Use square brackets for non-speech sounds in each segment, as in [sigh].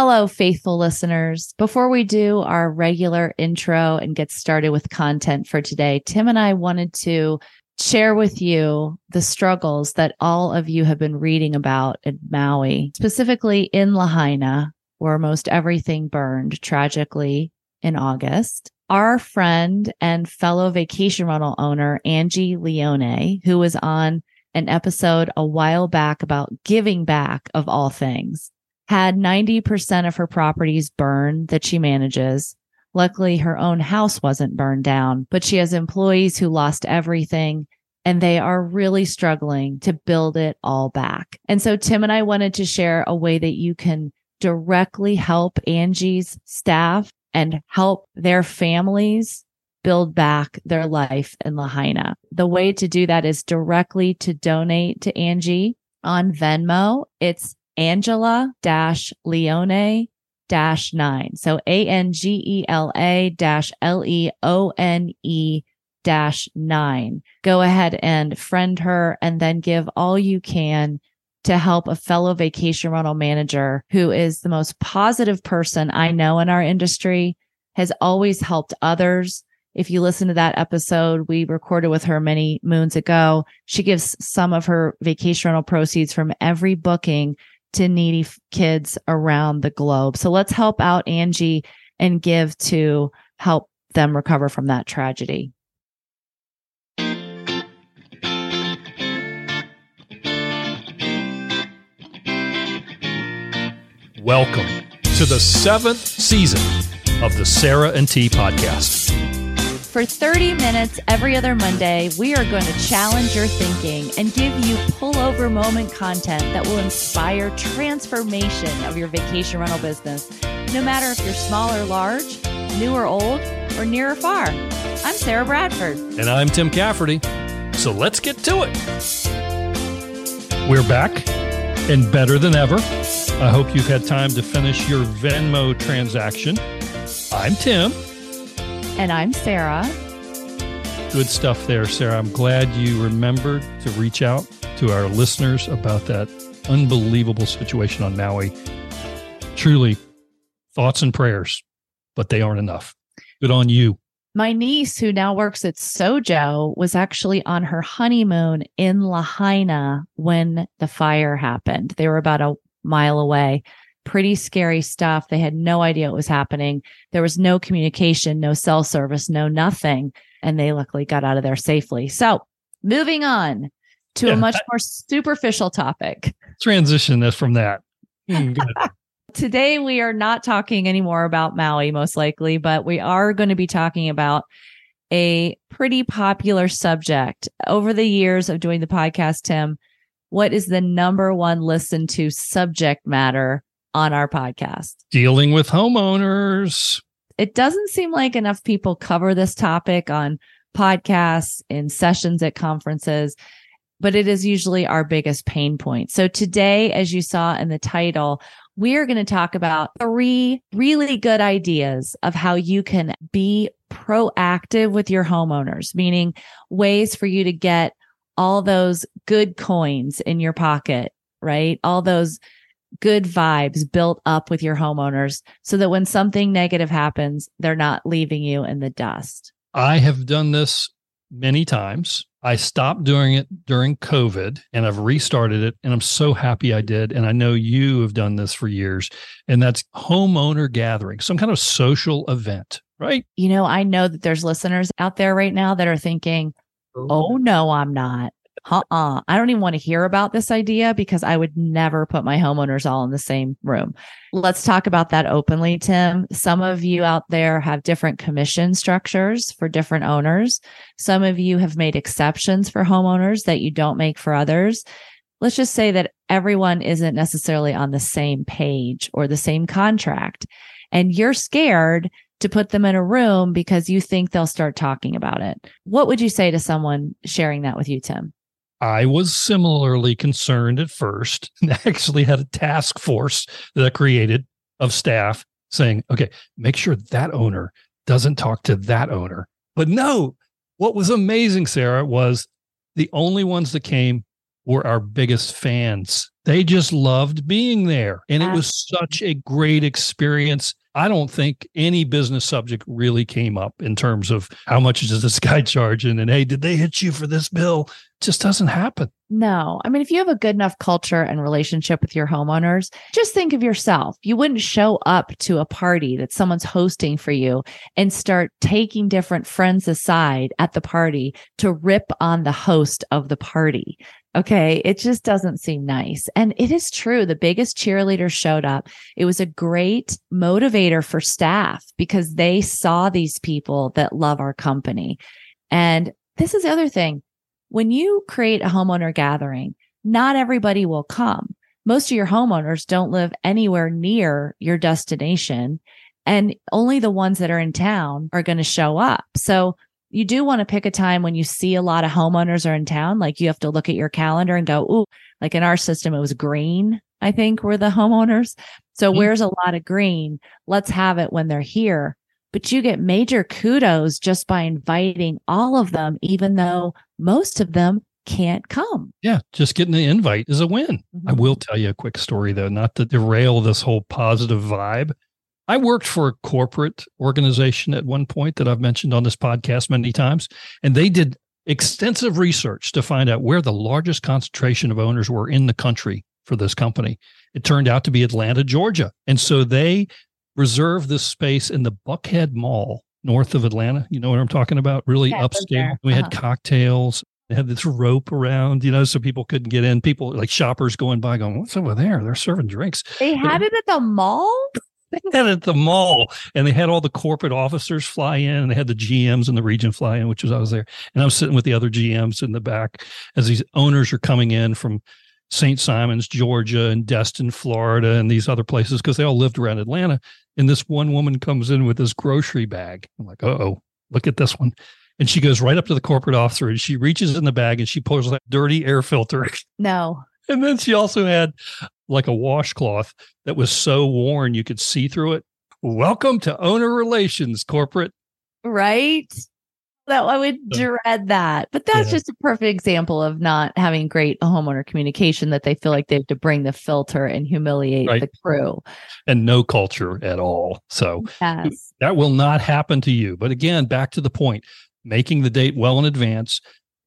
Hello, faithful listeners. Before we do our regular intro and get started with content for today, Tim and I wanted to share with you the struggles that all of you have been reading about in Maui, specifically in Lahaina, where most everything burned tragically in August. Our friend and fellow vacation rental owner, Angie Leone, who was on an episode a while back about giving back of all things, had 90% of her properties burned that she manages. Luckily, her own house wasn't burned down, but she has employees who lost everything and they are really struggling to build it all back. And so Tim and I wanted to share a way that you can directly help Angie's staff and help their families build back their life in Lahaina. The way to do that is directly to donate to Angie on Venmo. It's Angela dash Leone dash nine. So A N G E L A dash L E O N E dash nine. Go ahead and friend her and then give all you can to help a fellow vacation rental manager who is the most positive person I know in our industry, has always helped others. If you listen to that episode we recorded with her many moons ago, she gives some of her vacation rental proceeds from every booking to needy kids around the globe. So let's help out Angie and give to help them recover from that tragedy. Welcome to the seventh season of the Sarah and T podcast. For 30 minutes every other Monday, we are going to challenge your thinking and give you pullover moment content that will inspire transformation of your vacation rental business, no matter if you're small or large, new or old, or near or far. I'm Sarah Bradford. And I'm Tim Cafferty. So let's get to it. We're back and better than ever. I hope you've had time to finish your Venmo transaction. I'm Tim. And I'm Sarah. Good stuff there, Sarah. I'm glad you remembered to reach out to our listeners about that unbelievable situation on Maui. Truly, thoughts and prayers, but they aren't enough. Good on you. My niece, who now works at Sojo, was actually on her honeymoon in Lahaina when the fire happened. They were about a mile away pretty scary stuff. They had no idea what was happening. There was no communication, no cell service, no nothing. And they luckily got out of there safely. So moving on to yeah, a much more superficial topic. Transition this from that. Hmm, [laughs] Today, we are not talking anymore about Maui, most likely, but we are going to be talking about a pretty popular subject. Over the years of doing the podcast, Tim, what is the number one listened to subject matter on our podcast. Dealing with homeowners. It doesn't seem like enough people cover this topic on podcasts, in sessions at conferences, but it is usually our biggest pain point. So today, as you saw in the title, we are going to talk about three really good ideas of how you can be proactive with your homeowners, meaning ways for you to get all those good coins in your pocket, right? All those good vibes built up with your homeowners so that when something negative happens, they're not leaving you in the dust? I have done this many times. I stopped doing it during COVID and I've restarted it. And I'm so happy I did. And I know you have done this for years. And that's homeowner gathering, some kind of social event, right? You know, I know that there's listeners out there right now that are thinking, oh, oh no, I'm not uh-uh. I don't even want to hear about this idea because I would never put my homeowners all in the same room. Let's talk about that openly, Tim. Some of you out there have different commission structures for different owners. Some of you have made exceptions for homeowners that you don't make for others. Let's just say that everyone isn't necessarily on the same page or the same contract. And you're scared to put them in a room because you think they'll start talking about it. What would you say to someone sharing that with you, Tim? I was similarly concerned at first [laughs] and actually had a task force that I created of staff saying, okay, make sure that owner doesn't talk to that owner. But no, what was amazing, Sarah, was the only ones that came were our biggest fans They just loved being there. And it was such a great experience. I don't think any business subject really came up in terms of how much does this guy [laughs] charge and, hey, did they hit you for this bill? It just doesn't happen. No. I mean, if you have a good enough culture and relationship with your homeowners, just think of yourself. You wouldn't show up to a party that someone's hosting for you and start taking different friends aside at the party to rip on the host of the party. Okay. It just doesn't seem nice. And it is true. The biggest cheerleader showed up. It was a great motivator for staff because they saw these people that love our company. And this is the other thing. When you create a homeowner gathering, not everybody will come. Most of your homeowners don't live anywhere near your destination. And only the ones that are in town are going to show up. So you do want to pick a time when you see a lot of homeowners are in town. Like you have to look at your calendar and go, Ooh, like in our system, it was green, I think were the homeowners. So mm-hmm. where's a lot of green? Let's have it when they're here. But you get major kudos just by inviting all of them, even though most of them can't come. Yeah, just getting the invite is a win. Mm-hmm. I will tell you a quick story though, not to derail this whole positive vibe. I worked for a corporate organization at one point that I've mentioned on this podcast many times, and they did extensive research to find out where the largest concentration of owners were in the country for this company. It turned out to be Atlanta, Georgia. And so they reserved this space in the Buckhead Mall north of Atlanta. You know what I'm talking about? Really yeah, upscale. We uh-huh. had cocktails. They had this rope around, you know, so people couldn't get in. People like shoppers going by going, What's over there? They're serving drinks. They had it at the mall? They had at the mall and they had all the corporate officers fly in and they had the GMs and the region fly in, which was I was there. And I was sitting with the other GMs in the back as these owners are coming in from St. Simons, Georgia, and Destin, Florida, and these other places because they all lived around Atlanta. And this one woman comes in with this grocery bag. I'm like, oh, look at this one. And she goes right up to the corporate officer and she reaches in the bag and she pulls that dirty air filter. No. And then she also had like a washcloth that was so worn you could see through it. Welcome to owner relations, corporate. Right. That I would dread that. But that's yeah. just a perfect example of not having great homeowner communication that they feel like they have to bring the filter and humiliate right. the crew. And no culture at all. So yes. that will not happen to you. But again, back to the point, making the date well in advance,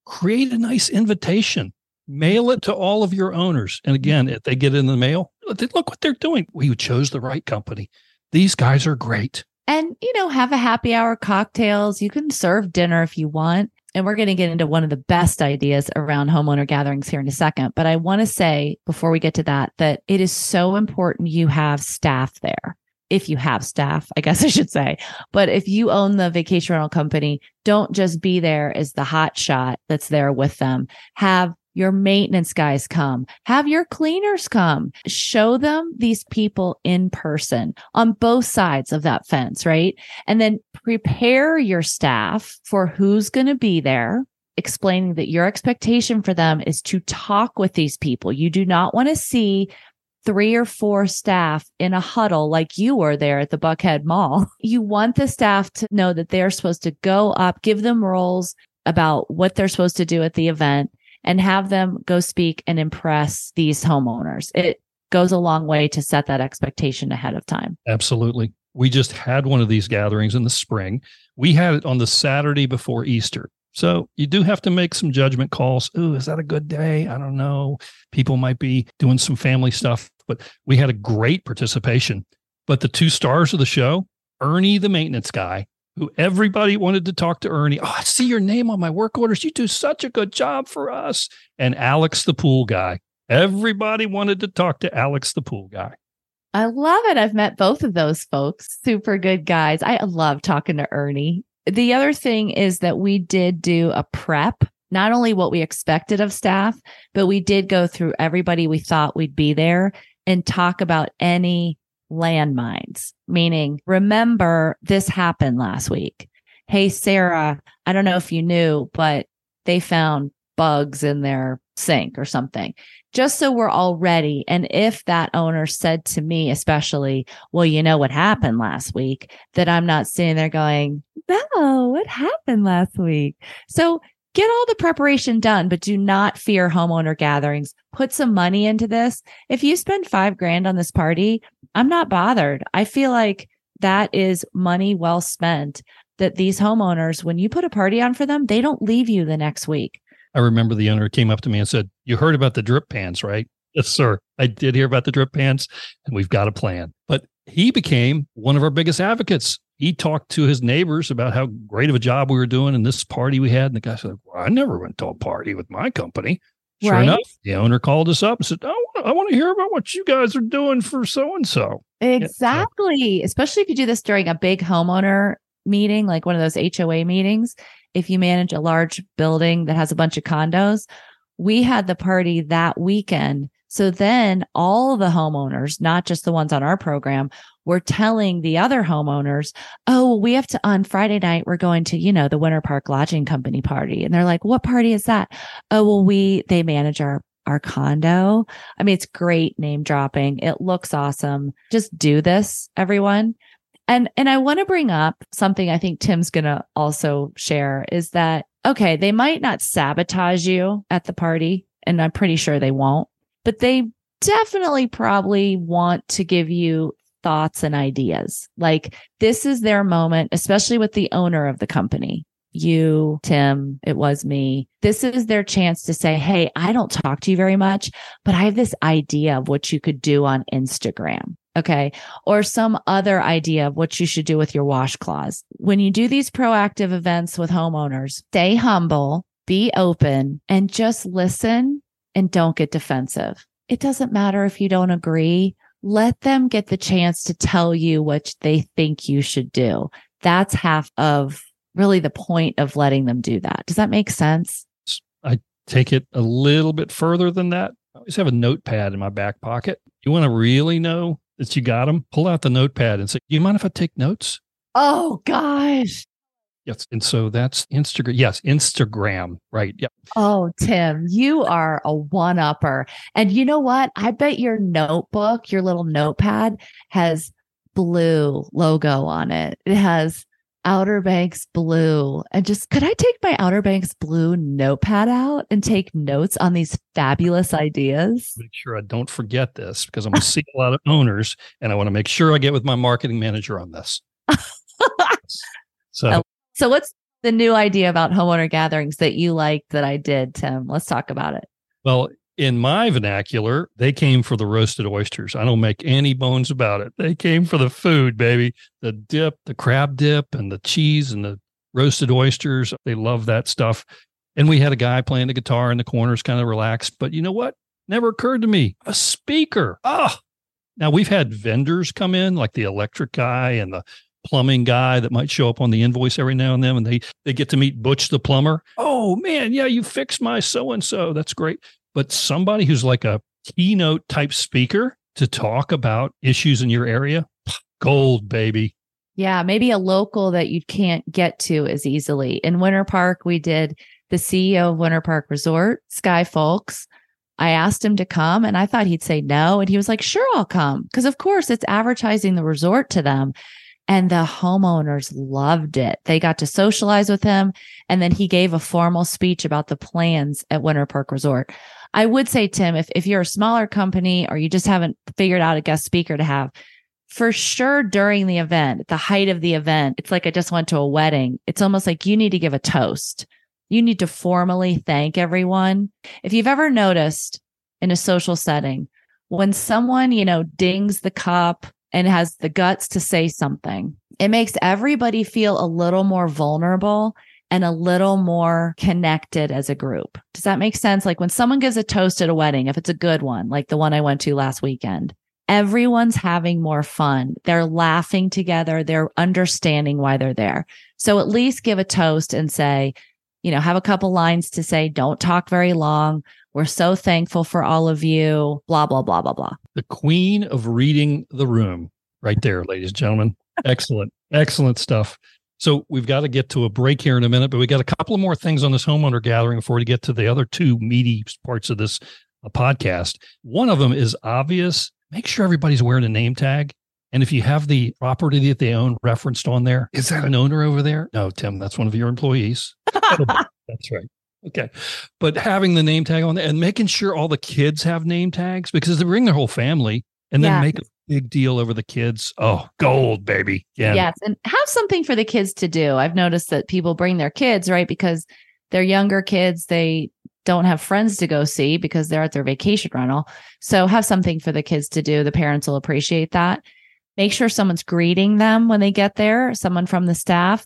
create a nice invitation mail it to all of your owners. And mm-hmm. again, if they get in the mail, look what they're doing. We chose the right company. These guys are great. And, you know, have a happy hour cocktails. You can serve dinner if you want. And we're going to get into one of the best ideas around homeowner gatherings here in a second. But I want to say before we get to that, that it is so important you have staff there. If you have staff, I guess [laughs] I should say. But if you own the vacation rental company, don't just be there as the hot shot that's there with them. Have your maintenance guys come, have your cleaners come, show them these people in person on both sides of that fence, right? And then prepare your staff for who's going to be there, explaining that your expectation for them is to talk with these people. You do not want to see three or four staff in a huddle like you were there at the Buckhead Mall. [laughs] You want the staff to know that they're supposed to go up, give them roles about what they're supposed to do at the event and have them go speak and impress these homeowners. It goes a long way to set that expectation ahead of time. Absolutely. We just had one of these gatherings in the spring. We had it on the Saturday before Easter. So you do have to make some judgment calls. Ooh, is that a good day? I don't know. People might be doing some family stuff, but we had a great participation. But the two stars of the show, Ernie, the maintenance guy, who everybody wanted to talk to Ernie. Oh, I see your name on my work orders. You do such a good job for us. And Alex, the pool guy. Everybody wanted to talk to Alex, the pool guy. I love it. I've met both of those folks. Super good guys. I love talking to Ernie. The other thing is that we did do a prep, not only what we expected of staff, but we did go through everybody we thought we'd be there and talk about any landmines, meaning, remember this happened last week. Hey, Sarah, I don't know if you knew, but they found bugs in their sink or something, just so we're all ready. And if that owner said to me, especially, well, you know what happened last week, that I'm not sitting there going, no, what happened last week? So get all the preparation done, but do not fear homeowner gatherings. Put some money into this. If you spend five grand on this party, I'm not bothered. I feel like that is money well spent. That these homeowners, when you put a party on for them, they don't leave you the next week. I remember the owner came up to me and said, You heard about the drip pans, right? [laughs] Yes, sir. I did hear about the drip pans and we've got a plan. But he became one of our biggest advocates. He talked to his neighbors about how great of a job we were doing and this party we had. And the guy said, Well, I never went to a party with my company. Sure right. enough, the owner called us up and said, I want, I want to hear about what you guys are doing for so and so. Exactly. Yeah. Especially if you do this during a big homeowner meeting, like one of those HOA meetings. If you manage a large building that has a bunch of condos, we had the party that weekend. So then all the homeowners, not just the ones on our program, were telling the other homeowners, Oh, we have to on Friday night, we're going to, you know, the Winter Park Lodging Company party. And they're like, What party is that? Oh, well, we, they manage our our condo. I mean, it's great name dropping. It looks awesome. Just do this, everyone. And and I want to bring up something I think Tim's going to also share is that okay, they might not sabotage you at the party and I'm pretty sure they won't, but they definitely probably want to give you thoughts and ideas. Like this is their moment, especially with the owner of the company you, Tim, it was me. This is their chance to say, Hey, I don't talk to you very much, but I have this idea of what you could do on Instagram. Okay. Or some other idea of what you should do with your washcloths. When you do these proactive events with homeowners, stay humble, be open, and just listen and don't get defensive. It doesn't matter if you don't agree. Let them get the chance to tell you what they think you should do. That's half of really the point of letting them do that. Does that make sense? I take it a little bit further than that. I always have a notepad in my back pocket. You want to really know that you got them? Pull out the notepad and say, "Do you mind if I take notes?" Oh gosh. Yes. And so that's Instagram. Yes, Instagram. Right. Yep. Oh, Tim, you are a one upper. And you know what? I bet your notebook, your little notepad has blue logo on it. It has Outer Banks blue and just could I take my Outer Banks blue notepad out and take notes on these fabulous ideas? Make sure I don't forget this because I'm going to see a lot of owners and I want to make sure I get with my marketing manager on this. [laughs] so, so what's the new idea about homeowner gatherings that you liked that I did, Tim? Let's talk about it. Well, in my vernacular, they came for the roasted oysters. I don't make any bones about it. They came for the food, baby. The dip, the crab dip, and the cheese and the roasted oysters. They love that stuff. And we had a guy playing the guitar in the corners, kind of relaxed. But you know what? Never occurred to me. A speaker. Ah. Oh. Now we've had vendors come in, like the electric guy and the plumbing guy that might show up on the invoice every now and then and they they get to meet Butch the plumber. Oh man, yeah, you fixed my so and so. That's great but somebody who's like a keynote type speaker to talk about issues in your area, gold, baby. Yeah, maybe a local that you can't get to as easily. In Winter Park, we did the CEO of Winter Park Resort, Sky Foulkes. I asked him to come and I thought he'd say no. And he was like, sure, I'll come. Because, of course, it's advertising the resort to them. And the homeowners loved it. They got to socialize with him. And then he gave a formal speech about the plans at Winter Park Resort. I would say, Tim, if, if you're a smaller company or you just haven't figured out a guest speaker to have, for sure during the event, the height of the event, it's like I just went to a wedding. It's almost like you need to give a toast. You need to formally thank everyone. If you've ever noticed in a social setting, when someone, you know, dings the cup and has the guts to say something, it makes everybody feel a little more vulnerable and a little more connected as a group. Does that make sense? Like when someone gives a toast at a wedding, if it's a good one, like the one I went to last weekend, everyone's having more fun. They're laughing together. They're understanding why they're there. So at least give a toast and say, you know, have a couple lines to say, don't talk very long. We're so thankful for all of you, blah, blah, blah, blah, blah. The queen of reading the room, right there, ladies and gentlemen. Excellent, excellent stuff. So we've got to get to a break here in a minute, but we got a couple of more things on this homeowner gathering before we get to the other two meaty parts of this uh, podcast. One of them is obvious. Make sure everybody's wearing a name tag. And if you have the property that they own referenced on there, is that an owner over there? No, Tim, that's one of your employees. [laughs] that's right. Okay. But having the name tag on there and making sure all the kids have name tags because they bring their whole family and then Yeah. make a big deal over the kids. Oh, gold, baby. Yeah. Yes. And have something for the kids to do. I've noticed that people bring their kids, right? Because they're younger kids. They don't have friends to go see because they're at their vacation rental. So have something for the kids to do. The parents will appreciate that. Make sure someone's greeting them when they get there, someone from the staff.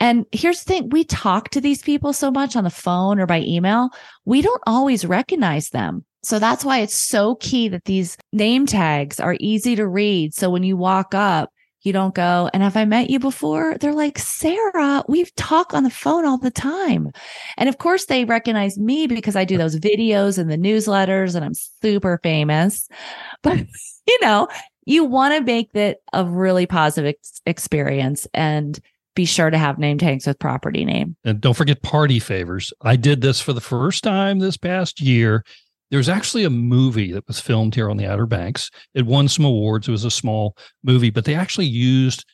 And here's the thing we talk to these people so much on the phone or by email, we don't always recognize them. So that's why it's so key that these name tags are easy to read. So when you walk up, you don't go, and have I met you before? They're like, Sarah, we've talked on the phone all the time. And of course, they recognize me because I do those videos and the newsletters and I'm super famous. [laughs] But, you know, you want to make it a really positive ex- experience and be sure to have name tags with property name. And don't forget party favors. I did this for the first time this past year. There's actually a movie that was filmed here on the Outer Banks. It won some awards. It was a small movie, but they actually used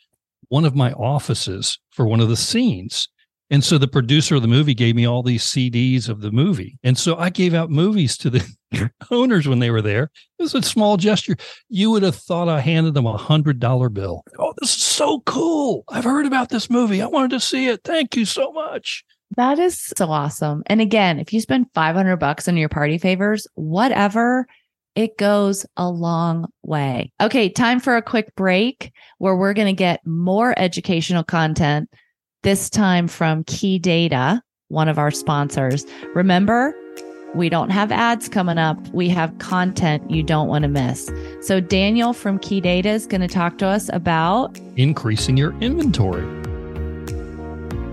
one of my offices for one of the scenes. And so the producer of the movie gave me all these CDs of the movie. And so I gave out movies to the [laughs] owners when they were there. It was a small gesture. You would have thought I handed them a hundred dollar bill. Oh, this is so cool. I've heard about this movie. I wanted to see it. Thank you so much. That is so awesome. And again, if you spend 500 bucks on your party favors, whatever, it goes a long way. Okay, time for a quick break where we're going to get more educational content, this time from Key Data, one of our sponsors. Remember, we don't have ads coming up. We have content you don't want to miss. So, Daniel from Key Data is going to talk to us about Increasing your inventory.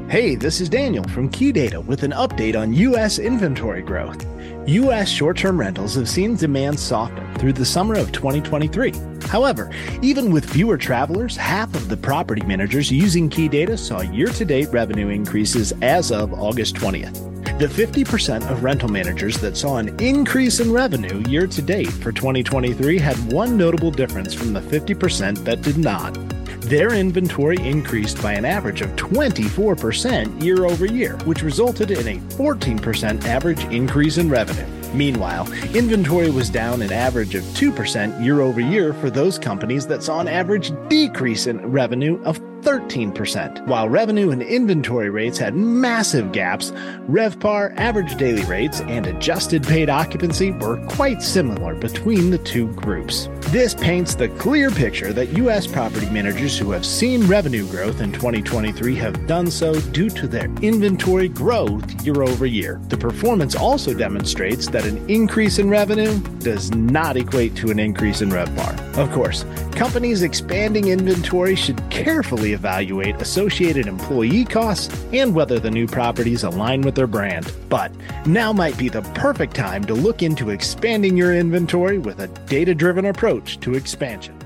Hey, this is Daniel from Key Data with an update on U.S. inventory growth. U.S. short term rentals have seen demand soften through the summer of 2023. However, even with fewer travelers, half of the property managers using Key Data saw year to date revenue increases as of August 20th. The 50% of rental managers that saw an increase in revenue year to date for 2023 had one notable difference from the 50% that did not. Their inventory increased by an average of 24% year over year, which resulted in a 14% average increase in revenue. Meanwhile, inventory was down an average of 2% year over year for those companies that saw an average decrease in revenue of 13%. While revenue and inventory rates had massive gaps, RevPAR, average daily rates, and adjusted paid occupancy were quite similar between the two groups. This paints the clear picture that U.S. property managers who have seen revenue growth in 2023 have done so due to their inventory growth year over year. The performance also demonstrates that an increase in revenue does not equate to an increase in RevPAR. Of course, companies expanding inventory should carefully evaluate associated employee costs and whether the new properties align with their brand. But now might be the perfect time to look into expanding your inventory with a data driven approach to expansion.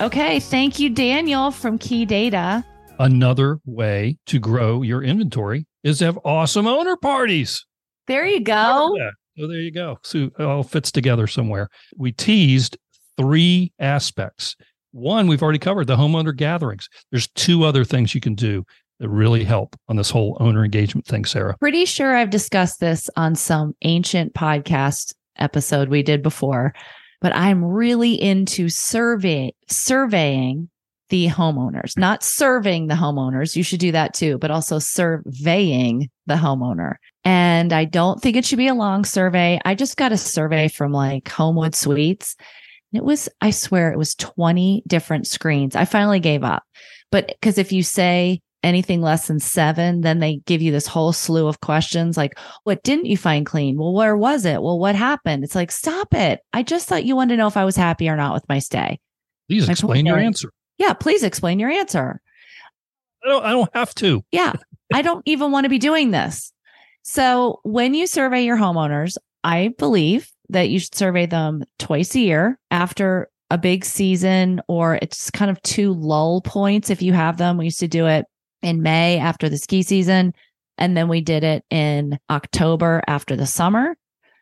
Okay, thank you, Daniel from Key Data. Another way to grow your inventory is to have awesome owner parties. There you go. Yeah. So there you go. So it all fits together somewhere. We teased three aspects. One, we've already covered the homeowner gatherings. There's two other things you can do that really help on this whole owner engagement thing, Sarah. Pretty sure I've discussed this on some ancient podcast episode we did before, but I'm really into survey surveying the homeowners, not serving the homeowners. You should do that too, but also surveying the homeowner. And I don't think it should be a long survey. I just got a survey from like Homewood Suites. It was, I swear, it was 20 different screens. I finally gave up. But because if you say anything less than seven, then they give you this whole slew of questions like, what didn't you find clean? Well, where was it? Well, what happened? It's like, stop it. I just thought you wanted to know if I was happy or not with my stay. Please My explain your is- answer. Yeah, please explain your answer. I don't, I don't have to. [laughs] Yeah, I don't even want to be doing this. So when you survey your homeowners, I believe that you should survey them twice a year after a big season, or it's kind of two lull points if you have them. We used to do it in May after the ski season, and then we did it in October after the summer.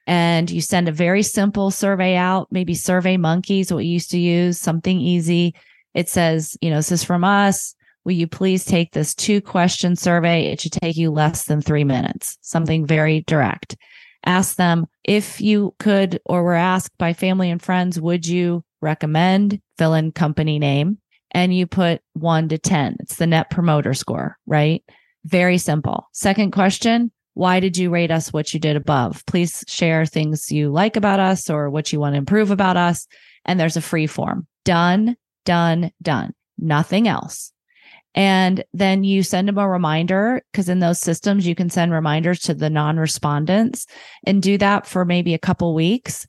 And you send a very simple survey out, maybe Survey Monkeys, what we used to use, something easy. It says, you know, this is from us. Will you please take this two question survey? It should take you less than three minutes, something very direct. Ask them if you could or were asked by family and friends, would you recommend fill in company name? And you put one to 10. It's the net promoter score, right? Very simple. Second question Why did you rate us what you did above? Please share things you like about us or what you want to improve about us. And there's a free form. Done, done, done. Nothing else. And then you send them a reminder because in those systems, you can send reminders to the non respondents and do that for maybe a couple weeks.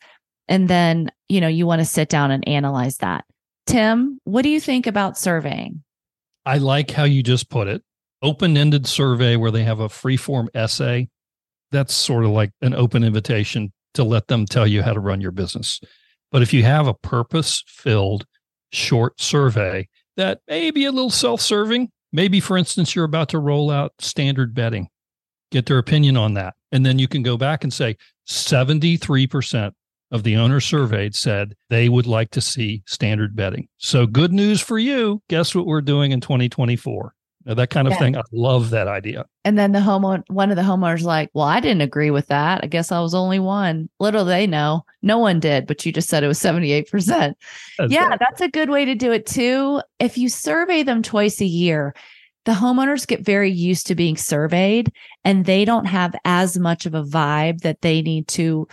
And then, you know, you want to sit down and analyze that. Tim, what do you think about surveying? I like how you just put it open ended survey where they have a free form essay. That's sort of like an open invitation to let them tell you how to run your business. But if you have a purpose filled short survey that may be a little self serving, maybe, for instance, you're about to roll out standard bedding, get their opinion on that. And then you can go back and say 73% of the owners surveyed said they would like to see standard bedding. So good news for you. Guess what we're doing in 2024? That kind of yeah. thing. I love that idea. And then the homeowner, one of the homeowners, like, well, I didn't agree with that. I guess I was only one. Little they know, no one did, but you just said it was 78%. That's yeah, that's a good way to do it too. If you survey them twice a year, the homeowners get very used to being surveyed and they don't have as much of a vibe that they need to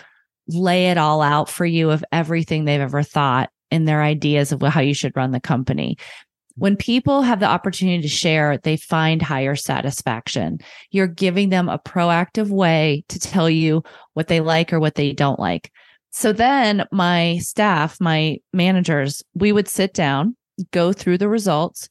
lay it all out for you of everything they've ever thought in their ideas of how you should run the company. When people have the opportunity to share, they find higher satisfaction. You're giving them a proactive way to tell you what they like or what they don't like. So then my staff, my managers, we would sit down, go through the results.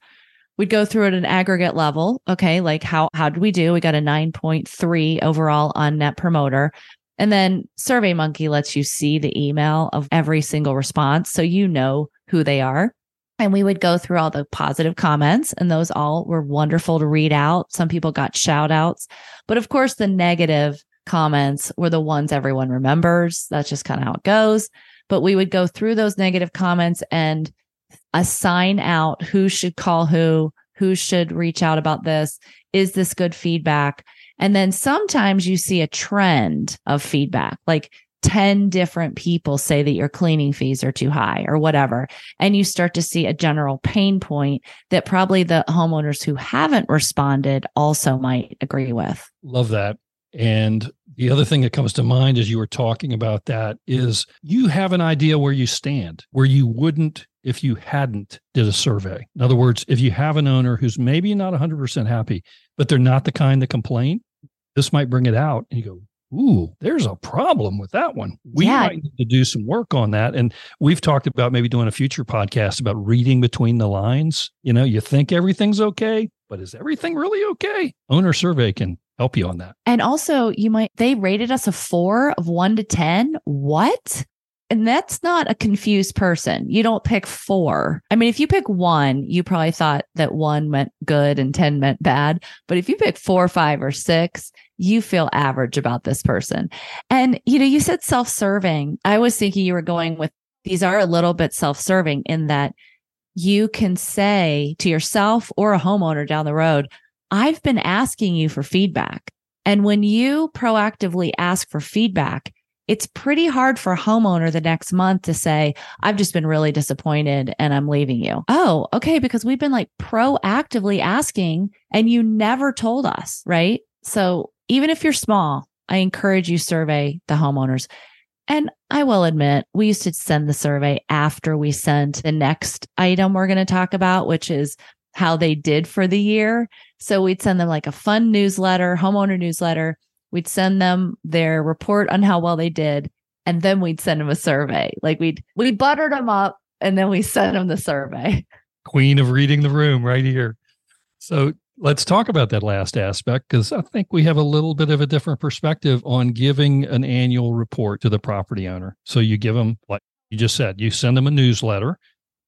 We'd go through at an aggregate level. Okay. Like how, how did we do? We got a 9.3 overall on net promoter. And then SurveyMonkey lets you see the email of every single response. So you know who they are. And we would go through all the positive comments, and those all were wonderful to read out. Some people got shout outs. But of course, the negative comments were the ones everyone remembers. That's just kind of how it goes. But we would go through those negative comments and assign out who should call who, who should reach out about this. Is this good feedback? And then sometimes you see a trend of feedback, like 10 different people say that your cleaning fees are too high or whatever. And you start to see a general pain point that probably the homeowners who haven't responded also might agree with. Love that. And the other thing that comes to mind as you were talking about that is you have an idea where you stand, where you wouldn't if you hadn't did a survey. In other words, if you have an owner who's maybe not 100% happy, but they're not the kind that complain, this might bring it out and you go, Ooh, there's a problem with that one. We yeah. might need to do some work on that. And we've talked about maybe doing a future podcast about reading between the lines. You know, you think everything's okay, but is everything really okay? Owner survey can help you on that. And also, you might, they rated us a four of one to 10. What? And that's not a confused person. You don't pick four. I mean, if you pick one, you probably thought that one meant good and 10 meant bad. But if you pick four, five, or six, you feel average about this person. And, you know, you said self serving. I was thinking you were going with these are a little bit self serving in that you can say to yourself or a homeowner down the road, I've been asking you for feedback. And when you proactively ask for feedback, it's pretty hard for a homeowner the next month to say, I've just been really disappointed and I'm leaving you. Oh, okay. Because we've been like proactively asking and you never told us, right? So even if you're small, I encourage you survey the homeowners. And I will admit, we used to send the survey after we sent the next item we're going to talk about, which is how they did for the year. So we'd send them like a fun newsletter, homeowner newsletter. We'd send them their report on how well they did. And then we'd send them a survey. Like we'd, we buttered them up and then we sent them the survey. Queen of reading the room right here. So let's talk about that last aspect because I think we have a little bit of a different perspective on giving an annual report to the property owner. So you give them, like you just said, you send them a newsletter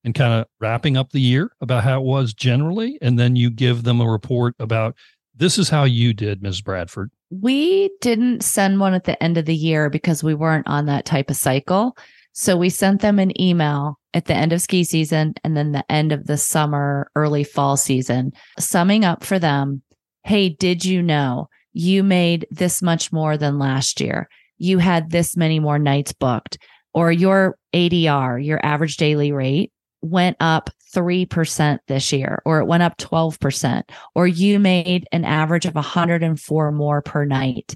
and kind of wrapping up the year about how it was generally. And then you give them a report about this is how you did, Ms. Bradford. We didn't send one at the end of the year because we weren't on that type of cycle. So we sent them an email at the end of ski season and then the end of the summer, early fall season, summing up for them. Hey, did you know you made this much more than last year? You had this many more nights booked, or your ADR, your average daily rate, went up 3% this year, or it went up 12%, or you made an average of 104 more per night.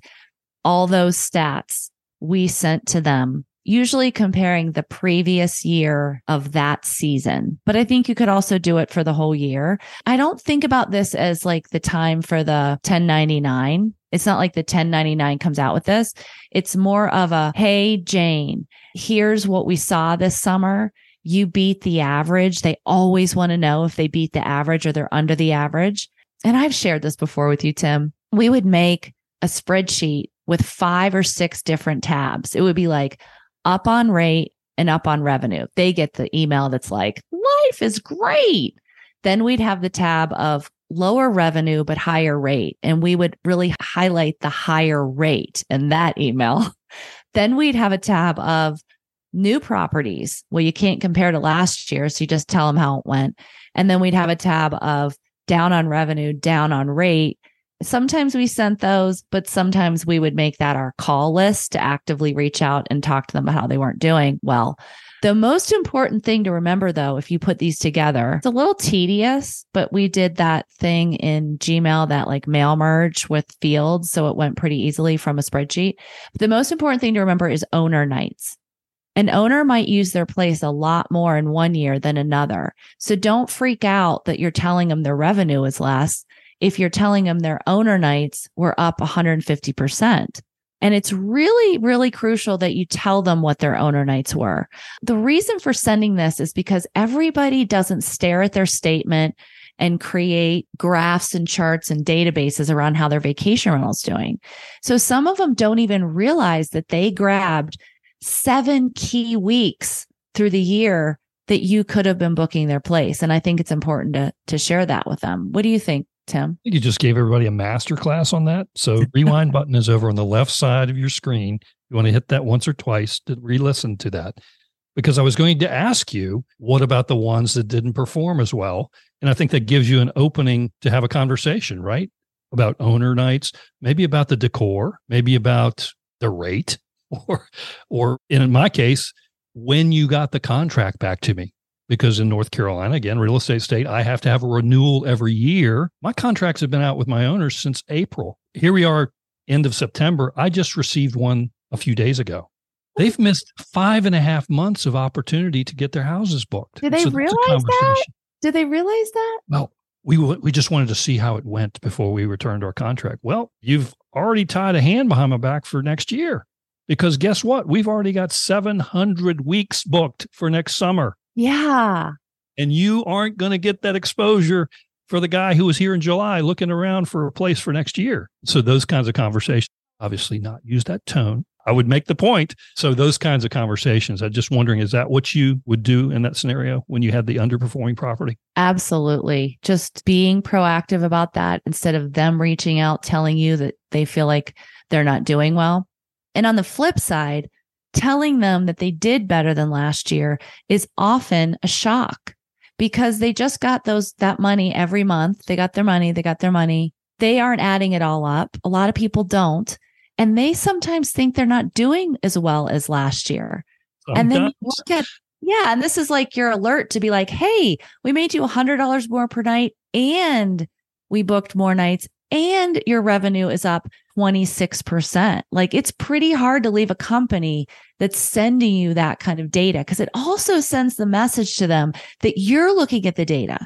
All those stats we sent to them usually comparing the previous year of that season. But I think you could also do it for the whole year. I don't think about this as like the time for the 1099. It's not like the 1099 comes out with this. It's more of a, Hey, Jane, here's what we saw this summer. You beat the average. They always want to know if they beat the average or they're under the average. And I've shared this before with you, Tim. We would make a spreadsheet with five or six different tabs. It would be like, up on rate and up on revenue. They get the email that's like, life is great. Then we'd have the tab of lower revenue, but higher rate. And we would really highlight the higher rate in that email. [laughs] then we'd have a tab of new properties. Well, you can't compare to last year. So you just tell them how it went. And then we'd have a tab of down on revenue, down on rate. Sometimes we sent those, but sometimes we would make that our call list to actively reach out and talk to them about how they weren't doing well. The most important thing to remember, though, if you put these together, it's a little tedious, but we did that thing in Gmail, that like mail merge with fields. So it went pretty easily from a spreadsheet. But the most important thing to remember is owner nights. An owner might use their place a lot more in one year than another. So don't freak out that you're telling them their revenue is less if you're telling them their owner nights were up 150%. And it's really, really crucial that you tell them what their owner nights were. The reason for sending this is because everybody doesn't stare at their statement and create graphs and charts and databases around how their vacation rental is doing. So some of them don't even realize that they grabbed seven key weeks through the year that you could have been booking their place. And I think it's important to, to share that with them. What do you think? Tim? You just gave everybody a master class on that. So [laughs] rewind button is over on the left side of your screen. You want to hit that once or twice to re-listen to that. Because I was going to ask you, what about the ones that didn't perform as well? And I think that gives you an opening to have a conversation, right? About owner nights, maybe about the decor, maybe about the rate, [laughs] or or in my case, when you got the contract back to me because in North Carolina, again, real estate state, I have to have a renewal every year. My contracts have been out with my owners since April. Here we are, end of September. I just received one a few days ago. They've missed five and a half months of opportunity to get their houses booked. Did they so realize that? Did they realize that? Well, we we just wanted to see how it went before we returned our contract. Well, you've already tied a hand behind my back for next year because guess what? We've already got 700 weeks booked for next summer. Yeah. And you aren't going to get that exposure for the guy who was here in July looking around for a place for next year. So those kinds of conversations, obviously not use that tone. I would make the point. So those kinds of conversations, I'm just wondering, is that what you would do in that scenario when you had the underperforming property? Absolutely. Just being proactive about that instead of them reaching out, telling you that they feel like they're not doing well. And on the flip side, telling them that they did better than last year is often a shock because they just got those that money every month. They got their money, they got their money. They aren't adding it all up. A lot of people don't. And they sometimes think they're not doing as well as last year. Sometimes. And then you look at yeah, and this is like your alert to be like, "Hey, we made you a $100 more per night and we booked more nights and your revenue is up 26%. Like it's pretty hard to leave a company that's sending you that kind of data because it also sends the message to them that you're looking at the data.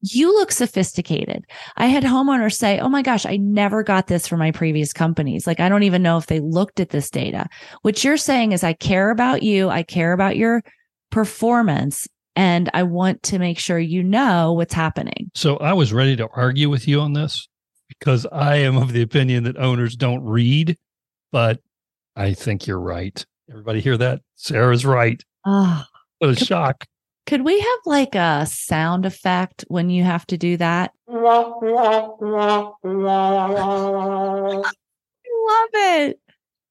You look sophisticated. I had homeowners say, Oh my gosh, I never got this from my previous companies. Like, I don't even know if they looked at this data. What you're saying is, I care about you. I care about your performance and I want to make sure you know what's happening. So I was ready to argue with you on this because I am of the opinion that owners don't read, but I think you're right. Everybody hear that? Sarah's right. Oh, what a could, shock. Could we have like a sound effect when you have to do that? I love it.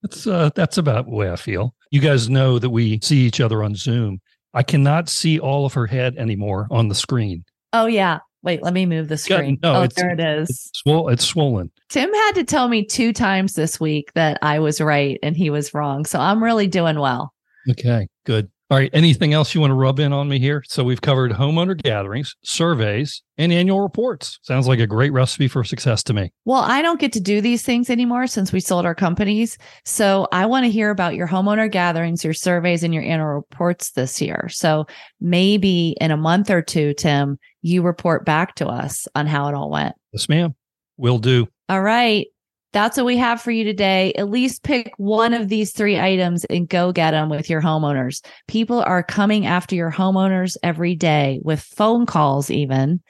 That's uh, that's about the way I feel. you guys know that we see each other on Zoom. I cannot see all of her head anymore on the screen. Oh yeah. Wait, let me move the Yeah, screen. no, oh, there it is. It's, swol- it's swollen. Tim had to tell me two times this week that I was right and he was wrong. So I'm really doing well. Okay, good. All right. Anything else you want to rub in on me here? So we've covered homeowner gatherings, surveys, and annual reports. Sounds like a great recipe for success to me. Well, I don't get to do these things anymore since we sold our companies. So I want to hear about your homeowner gatherings, your surveys, and your annual reports this year. So maybe in a month or two, Tim, you report back to us on how it all went. Yes, ma'am. Will do. All right. That's what we have for you today. At least pick one of these three items and go get them with your homeowners. People are coming after your homeowners every day with phone calls, even,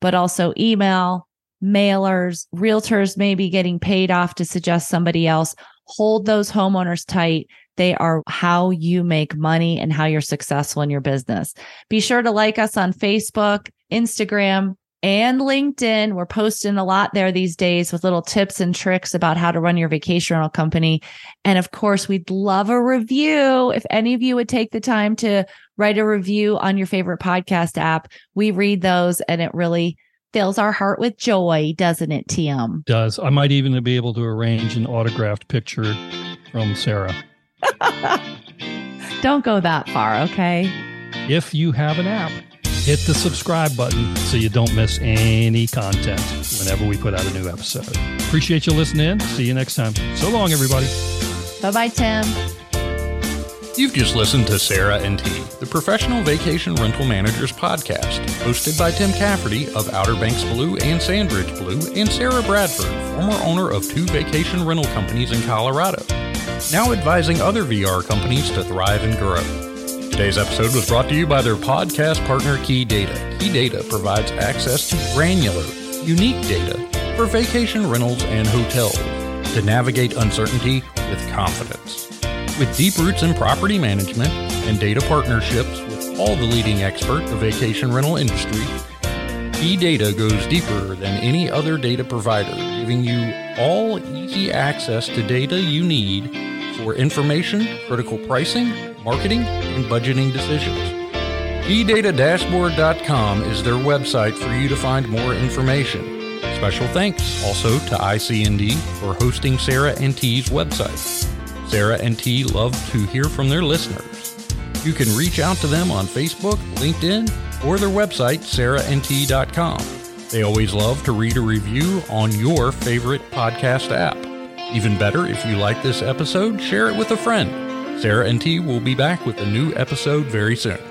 but also email, mailers, realtors may be getting paid off to suggest somebody else. Hold those homeowners tight. They are how you make money and how you're successful in your business. Be sure to like us on Facebook, Instagram, and LinkedIn. We're posting a lot there these days with little tips and tricks about how to run your vacation rental company. And of course, we'd love a review. If any of you would take the time to write a review on your favorite podcast app, we read those and it really fills our heart with joy, doesn't it, TM? Does. I might even be able to arrange an autographed picture from Sarah. [laughs] Don't go that far, okay? If you have an app, hit the subscribe button so you don't miss any content whenever we put out a new episode. Appreciate you listening. See you next time. So long, everybody. Bye bye, Tim. You've just listened to Sarah and T, the Professional Vacation Rental Managers podcast, hosted by Tim Cafferty of Outer Banks Blue and Sandbridge Blue, and Sarah Bradford, former owner of two vacation rental companies in Colorado, now advising other VR companies to thrive and grow. Today's episode was brought to you by their podcast partner Key Data. Key Data provides access to granular, unique data for vacation rentals and hotels to navigate uncertainty with confidence. With deep roots in property management and data partnerships with all the leading experts the vacation rental industry, Key Data goes deeper than any other data provider, giving you all easy access to data you need for information, critical pricing, marketing, and budgeting decisions. KeyDataDashboard.com is their website for you to find more information. Special thanks also to ICND for hosting Sarah and T's website. Sarah and T love to hear from their listeners. You can reach out to them on Facebook, LinkedIn, or their website, sarahandt.com. They always love to read a review on your favorite podcast app. Even better, if you like this episode, share it with a friend. Sarah and T will be back with a new episode very soon.